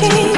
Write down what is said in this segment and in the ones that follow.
reality.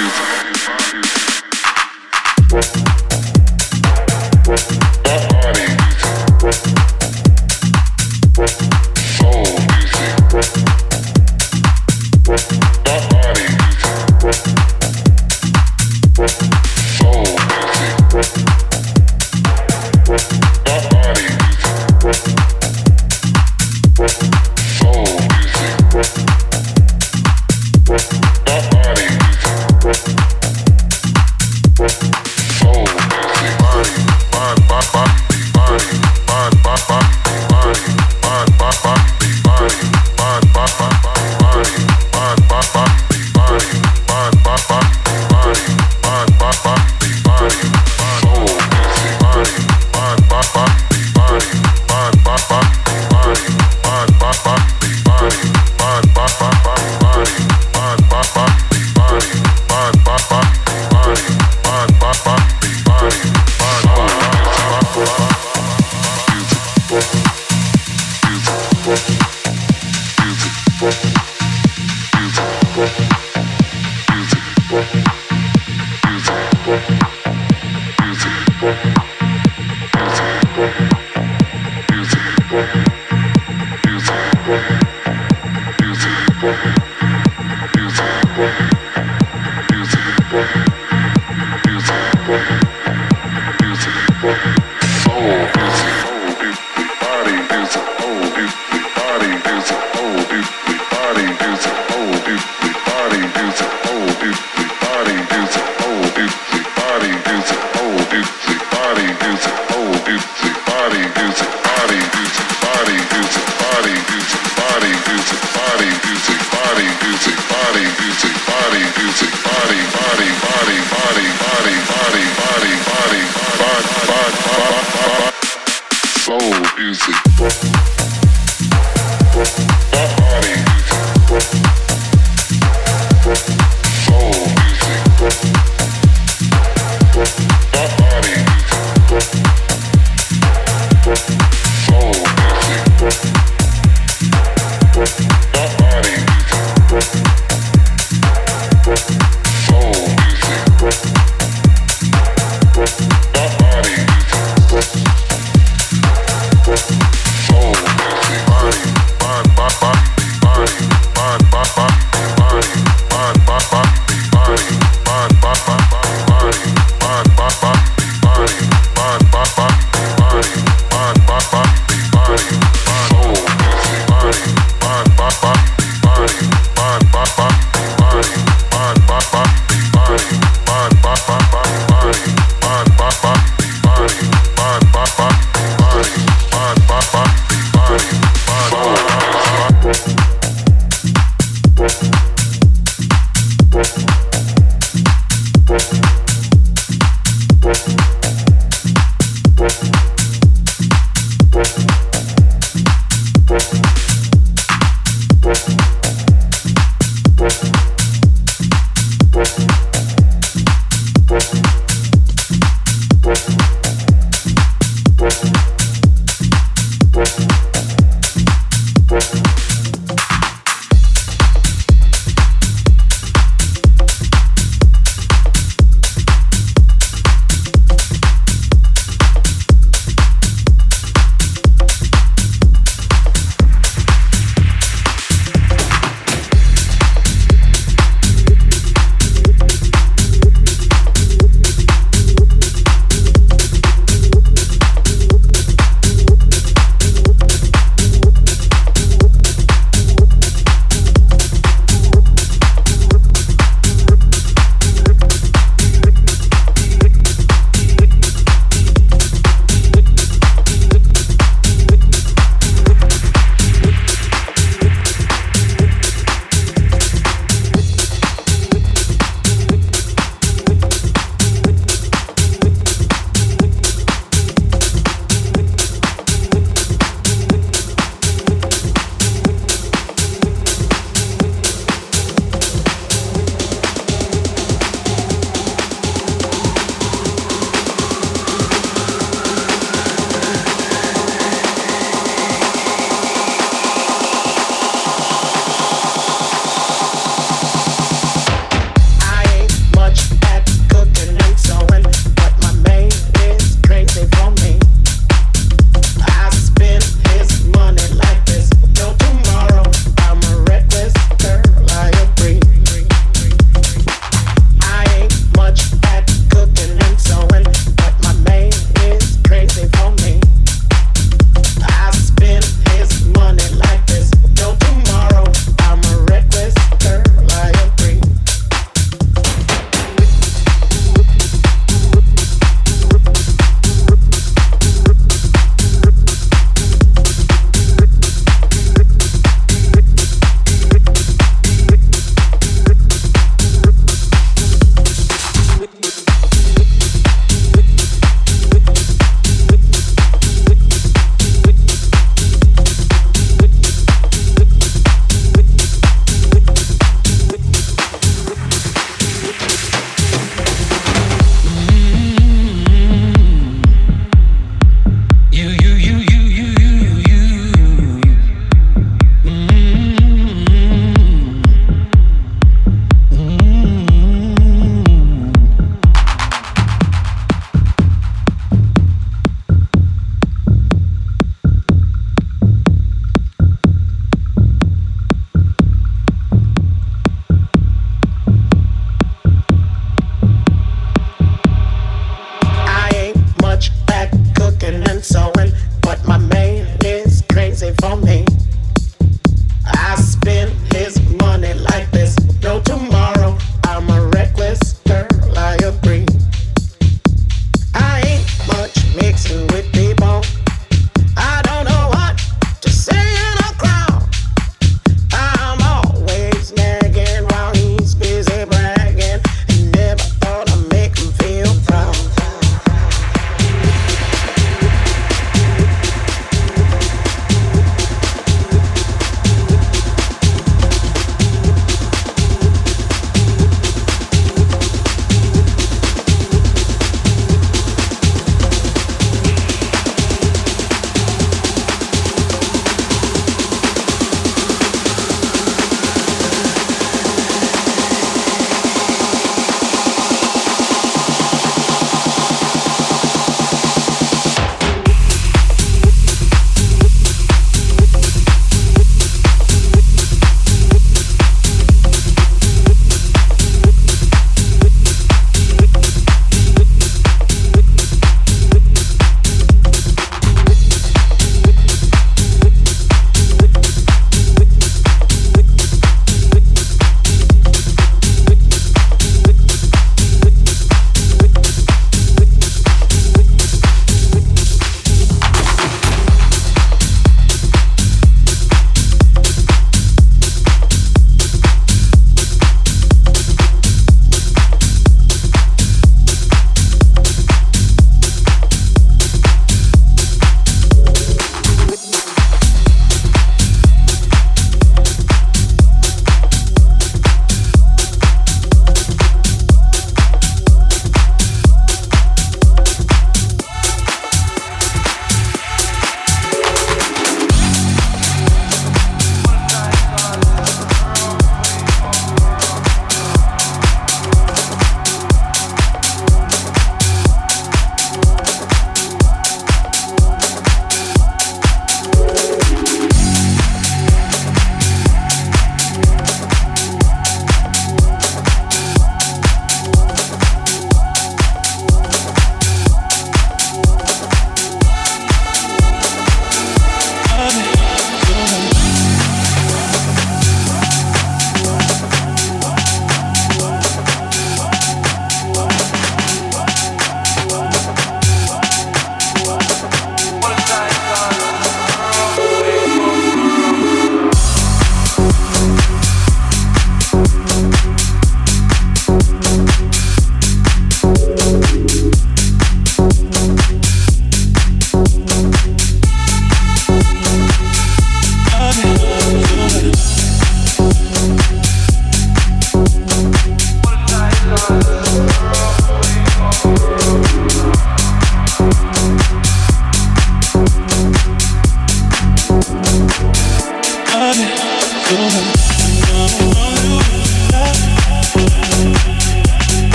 Vancouver.